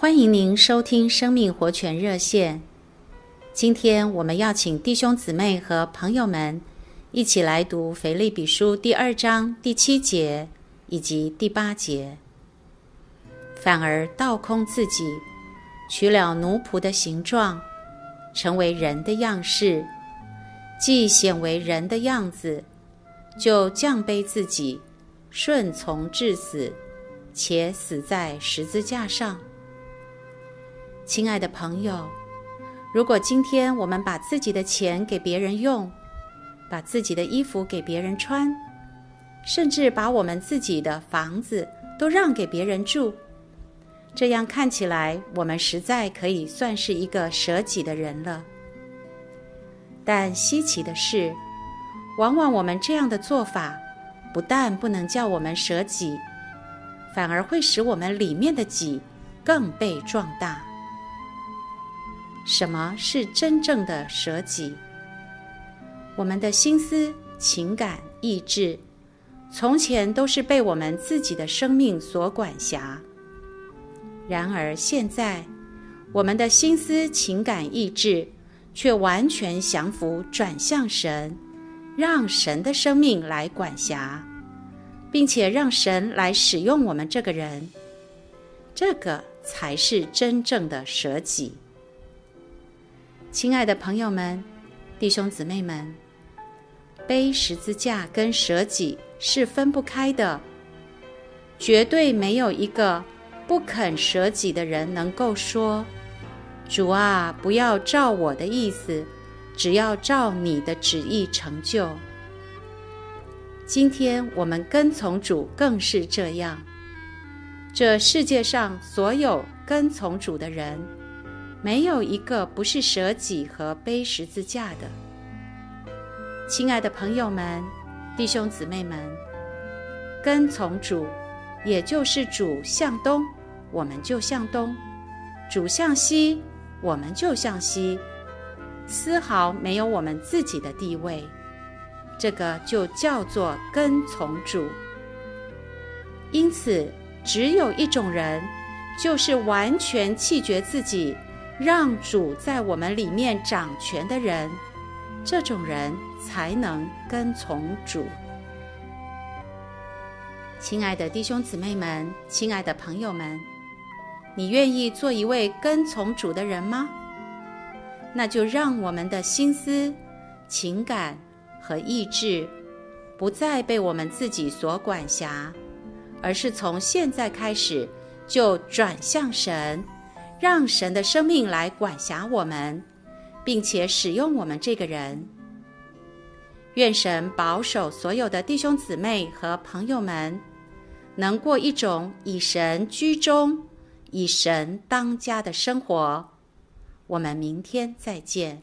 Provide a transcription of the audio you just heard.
欢迎您收听生命活泉热线。今天我们要请弟兄姊妹和朋友们一起来读腓立比书第二章第七节以及第八节。反而倒空自己，取了奴仆的形状，成为人的样式。既显为人的样子，就降卑自己，顺从至死，且死在十字架上。亲爱的朋友，如果今天我们把自己的钱给别人用，把自己的衣服给别人穿，甚至把我们自己的房子都让给别人住，这样看起来，我们实在可以算是一个舍己的人了。但稀奇的是，往往我们这样的做法，不但不能叫我们舍己，反而会使我们里面的己更被壮大。什么是真正的舍己？我们的心思、情感、意志，从前都是被我们自己的生命所管辖。然而现在，我们的心思、情感、意志，却完全降服转向神，让神的生命来管辖，并且让神来使用我们这个人。这个才是真正的舍己。亲爱的朋友们、弟兄姊妹们，背十字架跟舍己是分不开的。绝对没有一个不肯舍己的人能够说：“主啊，不要照我的意思，只要照你的旨意成就。”今天我们跟从主更是这样。这世界上所有跟从主的人。没有一个不是舍己和背十字架的。亲爱的朋友们、弟兄姊妹们，跟从主，也就是主向东，我们就向东；主向西，我们就向西，丝毫没有我们自己的地位。这个就叫做跟从主。因此，只有一种人，就是完全弃绝自己。让主在我们里面掌权的人，这种人才能跟从主。亲爱的弟兄姊妹们，亲爱的朋友们，你愿意做一位跟从主的人吗？那就让我们的心思、情感和意志不再被我们自己所管辖，而是从现在开始就转向神。让神的生命来管辖我们，并且使用我们这个人。愿神保守所有的弟兄姊妹和朋友们，能过一种以神居中、以神当家的生活。我们明天再见。